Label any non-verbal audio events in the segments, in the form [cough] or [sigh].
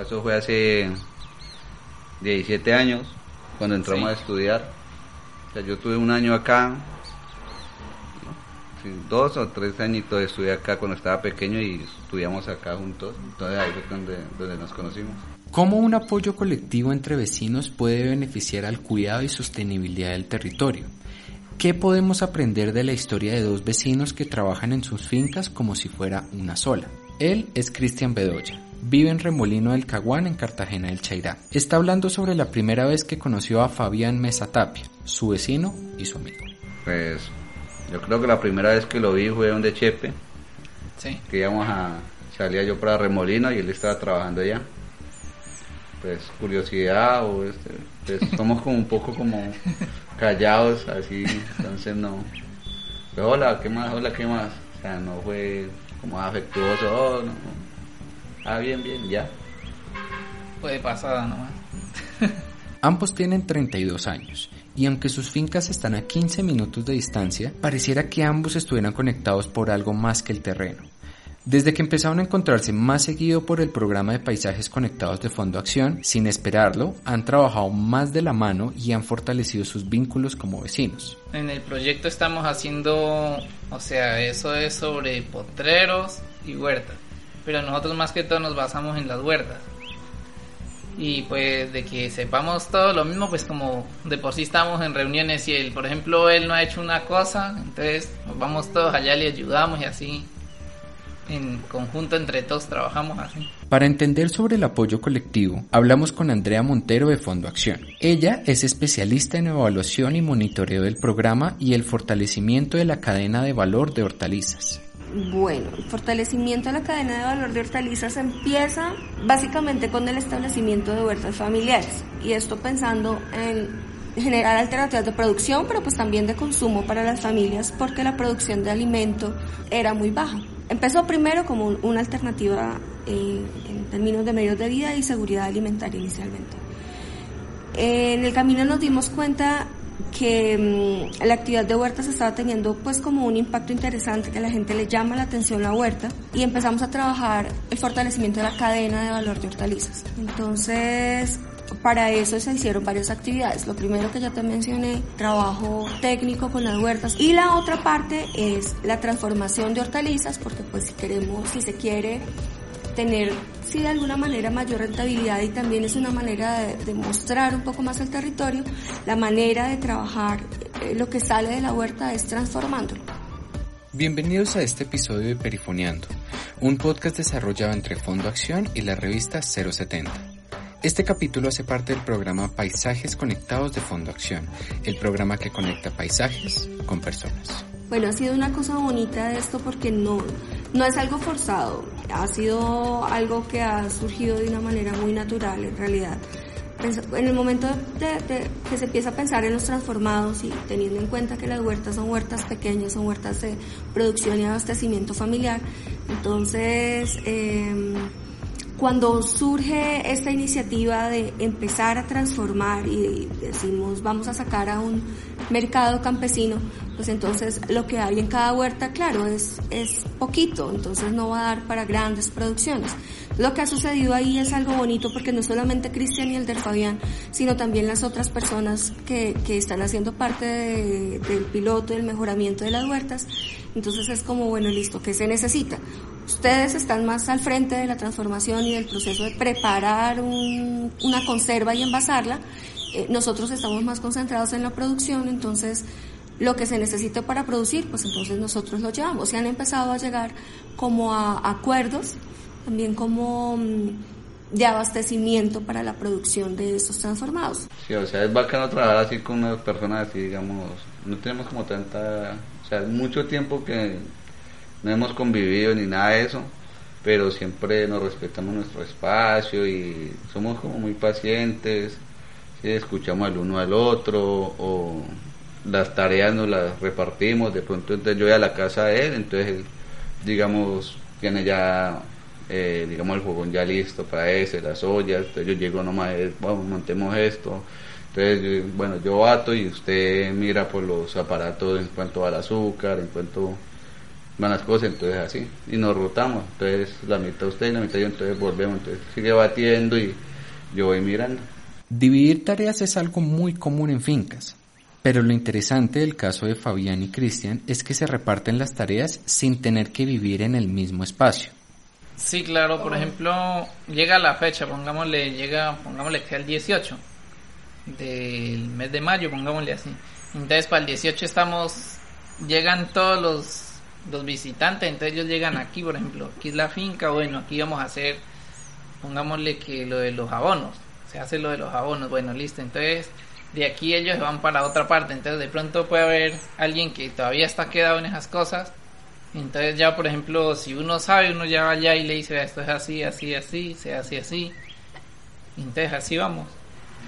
Eso fue hace 17 años, cuando entramos a estudiar. O sea, yo tuve un año acá, dos o tres añitos estudié acá cuando estaba pequeño y estudiamos acá juntos. Entonces ahí fue donde, donde nos conocimos. ¿Cómo un apoyo colectivo entre vecinos puede beneficiar al cuidado y sostenibilidad del territorio? ¿Qué podemos aprender de la historia de dos vecinos que trabajan en sus fincas como si fuera una sola? Él es Cristian Bedoya. Vive en Remolino del Caguán, en Cartagena del Chairá. Está hablando sobre la primera vez que conoció a Fabián Mesa Tapia, su vecino y su amigo. Pues yo creo que la primera vez que lo vi fue donde Chepe. Sí. Que íbamos a. Salía yo para Remolino y él estaba trabajando allá. Pues curiosidad o este, pues, [laughs] somos como un poco como callados así, entonces no. Pero hola, ¿qué más? Hola, ¿qué más? O sea, no fue como afectuoso, oh, no. Ah, bien, bien, ya. Fue de pasada nomás. Ambos tienen 32 años y aunque sus fincas están a 15 minutos de distancia, pareciera que ambos estuvieran conectados por algo más que el terreno. Desde que empezaron a encontrarse más seguido por el programa de paisajes conectados de Fondo Acción, sin esperarlo, han trabajado más de la mano y han fortalecido sus vínculos como vecinos. En el proyecto estamos haciendo, o sea, eso es sobre potreros y huertas, pero nosotros más que todo nos basamos en las huertas. Y pues de que sepamos todo lo mismo, pues como de por sí estamos en reuniones y él, por ejemplo, él no ha hecho una cosa, entonces nos vamos todos allá, le ayudamos y así en conjunto entre todos trabajamos así. Para entender sobre el apoyo colectivo, hablamos con Andrea Montero de Fondo Acción. Ella es especialista en evaluación y monitoreo del programa y el fortalecimiento de la cadena de valor de hortalizas. Bueno, el fortalecimiento de la cadena de valor de hortalizas empieza básicamente con el establecimiento de huertas familiares y esto pensando en generar alternativas de producción, pero pues también de consumo para las familias porque la producción de alimento era muy baja. Empezó primero como una alternativa eh, en términos de medios de vida y seguridad alimentaria inicialmente. En el camino nos dimos cuenta que mm, la actividad de huertas estaba teniendo pues como un impacto interesante, que la gente le llama la atención la huerta y empezamos a trabajar el fortalecimiento de la cadena de valor de hortalizas. Entonces, para eso se hicieron varias actividades. Lo primero que ya te mencioné, trabajo técnico con las huertas. Y la otra parte es la transformación de hortalizas, porque pues si queremos, si se quiere tener, si de alguna manera mayor rentabilidad y también es una manera de, mostrar un poco más el territorio, la manera de trabajar eh, lo que sale de la huerta es transformándolo. Bienvenidos a este episodio de Perifoneando, un podcast desarrollado entre Fondo Acción y la revista 070. Este capítulo hace parte del programa Paisajes Conectados de Fondo Acción, el programa que conecta paisajes con personas. Bueno, ha sido una cosa bonita de esto porque no, no es algo forzado, ha sido algo que ha surgido de una manera muy natural en realidad. En el momento de, que se empieza a pensar en los transformados y teniendo en cuenta que las huertas son huertas pequeñas, son huertas de producción y abastecimiento familiar, entonces eh, cuando surge esta iniciativa de empezar a transformar y decimos vamos a sacar a un mercado campesino, pues entonces lo que hay en cada huerta, claro, es, es poquito, entonces no va a dar para grandes producciones. Lo que ha sucedido ahí es algo bonito porque no solamente Cristian y el del Fabián, sino también las otras personas que, que están haciendo parte del piloto, del mejoramiento de las huertas. Entonces es como, bueno, listo, ¿qué se necesita? Ustedes están más al frente de la transformación y del proceso de preparar una conserva y envasarla. Eh, nosotros estamos más concentrados en la producción, entonces lo que se necesita para producir, pues entonces nosotros lo llevamos. Y han empezado a llegar como a acuerdos también como mm, de abastecimiento para la producción de estos transformados. Sí, o sea, es bacano trabajar así con unas personas así, digamos, no tenemos como tanta, o sea, mucho tiempo que no hemos convivido ni nada de eso, pero siempre nos respetamos nuestro espacio y somos como muy pacientes, escuchamos al uno al otro o las tareas nos las repartimos, de pronto entonces yo voy a la casa de él, entonces él, digamos, tiene ya eh, digamos el fogón ya listo para ese, las ollas, entonces yo llego nomás, eh, vamos, montemos esto, entonces bueno, yo bato y usted mira por los aparatos en cuanto al azúcar, en cuanto van las cosas, entonces así, y nos rotamos, entonces la mitad usted y la mitad yo, entonces volvemos, entonces sigue batiendo y yo voy mirando. Dividir tareas es algo muy común en fincas, pero lo interesante del caso de Fabián y Cristian es que se reparten las tareas sin tener que vivir en el mismo espacio. Sí, claro, por ejemplo, llega la fecha, pongámosle, llega, pongámosle que el 18 del mes de mayo, pongámosle así. Entonces para el 18 estamos, llegan todos los, los visitantes, entonces ellos llegan aquí, por ejemplo, aquí es la finca, bueno, aquí vamos a hacer, pongámosle que lo de los abonos, se hace lo de los abonos, bueno, listo, entonces de aquí ellos van para otra parte, entonces de pronto puede haber alguien que todavía está quedado en esas cosas, entonces ya por ejemplo si uno sabe, uno ya va allá y le dice esto es así, así, así, se hace así, entonces así vamos.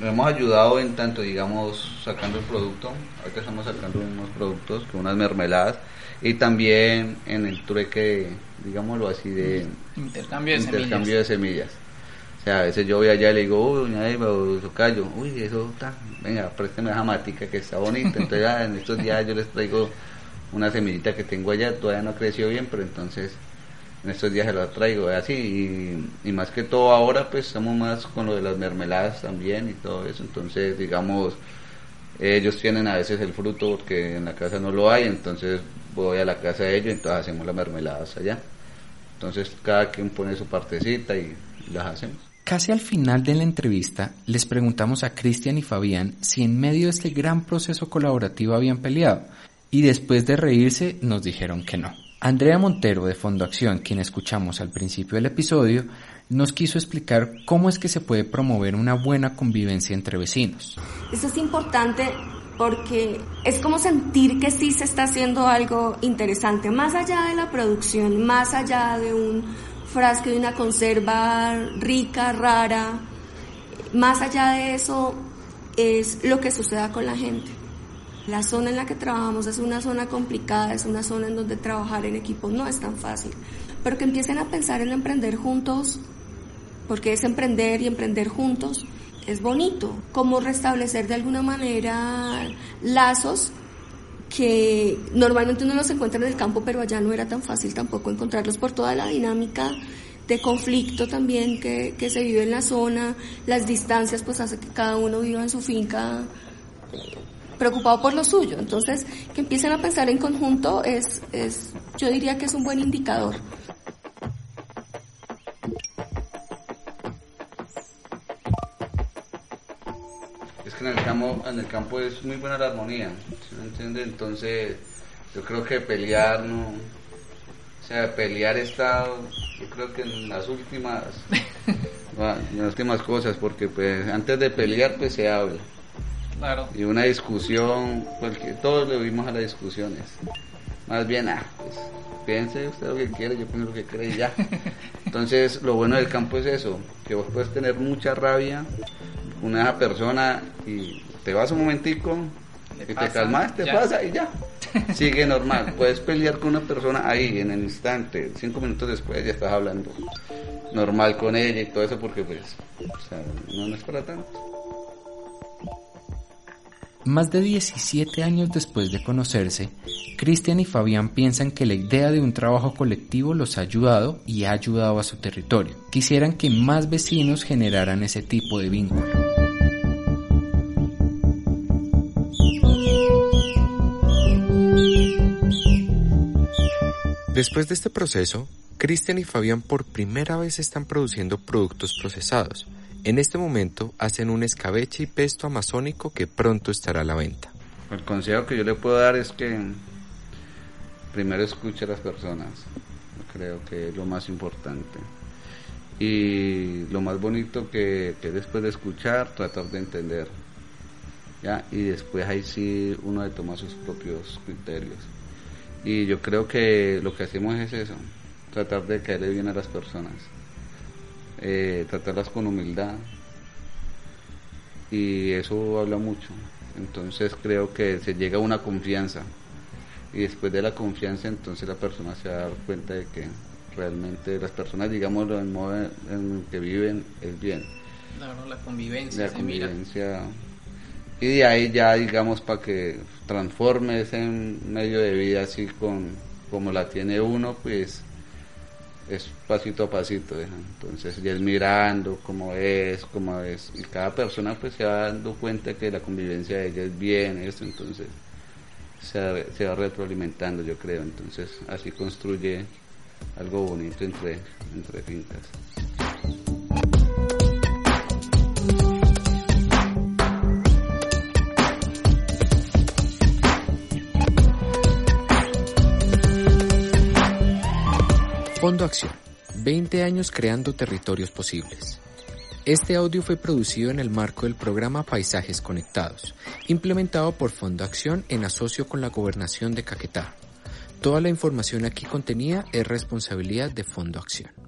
Nos hemos ayudado en tanto, digamos, sacando el producto, ahorita estamos sacando unos productos, que unas mermeladas, y también en el trueque, digámoslo así, de intercambio de intercambio semillas. de semillas. A veces yo voy allá y le digo, uy, doña Eva, o Socayo, uy, eso está, venga, présteme esa matica que está bonita. Entonces, ya, en estos días yo les traigo una semillita que tengo allá, todavía no creció bien, pero entonces en estos días se la traigo, así, y, más que todo ahora pues estamos más con lo de las mermeladas también y todo eso, entonces digamos, ellos tienen a veces el fruto porque en la casa no lo hay, entonces voy a la casa de ellos y entonces hacemos las mermeladas allá. Entonces cada quien pone su partecita y las hacemos. Casi al final de la entrevista les preguntamos a Cristian y Fabián si en medio de este gran proceso colaborativo habían peleado y después de reírse nos dijeron que no. Andrea Montero de Fondo Acción, quien escuchamos al principio del episodio, nos quiso explicar cómo es que se puede promover una buena convivencia entre vecinos. Eso es importante porque es como sentir que sí se está haciendo algo interesante, más allá de la producción, más allá de un frasco de una conserva rica, rara, más allá de eso es lo que suceda con la gente. La zona en la que trabajamos es una zona complicada, es una zona en donde trabajar en equipo no es tan fácil, pero que empiecen a pensar en emprender juntos, porque es emprender y emprender juntos es bonito, como restablecer de alguna manera lazos que normalmente uno los encuentra en el campo, pero allá no era tan fácil tampoco encontrarlos por toda la dinámica de conflicto también que, que se vive en la zona, las distancias pues hace que cada uno viva en su finca preocupado por lo suyo. Entonces, que empiecen a pensar en conjunto es, es yo diría que es un buen indicador. Que en el campo, en el campo es muy buena la armonía, ¿sí me entiende? Entonces, yo creo que pelear no, o sea, pelear está, yo creo que en las últimas, [laughs] en las últimas cosas, porque pues antes de pelear pues se habla. Y una discusión, porque todos le oímos a las discusiones. Más bien, ah, pues piense usted lo que quiere, yo pienso lo que cree y ya. [laughs] Entonces, lo bueno del campo es eso, que vos puedes tener mucha rabia con esa persona y te vas un momentico y te calmas, te pasa y ya. [laughs] Sigue normal. Puedes pelear con una persona ahí en el instante, cinco minutos después ya estás hablando normal con ella y todo eso porque pues, o sea, no es para tanto. Más de 17 años después de conocerse, Cristian y Fabián piensan que la idea de un trabajo colectivo los ha ayudado y ha ayudado a su territorio. Quisieran que más vecinos generaran ese tipo de vínculo. Después de este proceso, Cristian y Fabián por primera vez están produciendo productos procesados en este momento hacen un escabeche y pesto amazónico que pronto estará a la venta. El consejo que yo le puedo dar es que primero escuche a las personas. Creo que es lo más importante. Y lo más bonito que, después de escuchar, tratar de entender. ¿ya? Y después ahí sí uno de tomar sus propios criterios. Y yo creo que lo que hacemos es eso, tratar de caerle bien a las personas eh, tratarlas con humildad y eso habla mucho. Entonces creo que se llega a una confianza y después de la confianza entonces la persona se va a dar cuenta de que realmente las personas, digamos, el modo en que viven es bien. Claro, la convivencia. La convivencia. Y de ahí ya, digamos, para que transforme ese medio de vida así con, como la tiene uno, pues es pasito a pasito, entonces ya es mirando cómo es, cómo es, y cada persona pues se va dando cuenta que la convivencia de ella es bien, esto, entonces se, se va retroalimentando yo creo, entonces así construye algo bonito entre, entre fincas. Fondo Acción. 20 años creando territorios posibles. Este audio fue producido en el marco del programa Paisajes Conectados, implementado por Fondo Acción en asocio con la Gobernación de Caquetá. Toda la información aquí contenida es responsabilidad de Fondo Acción.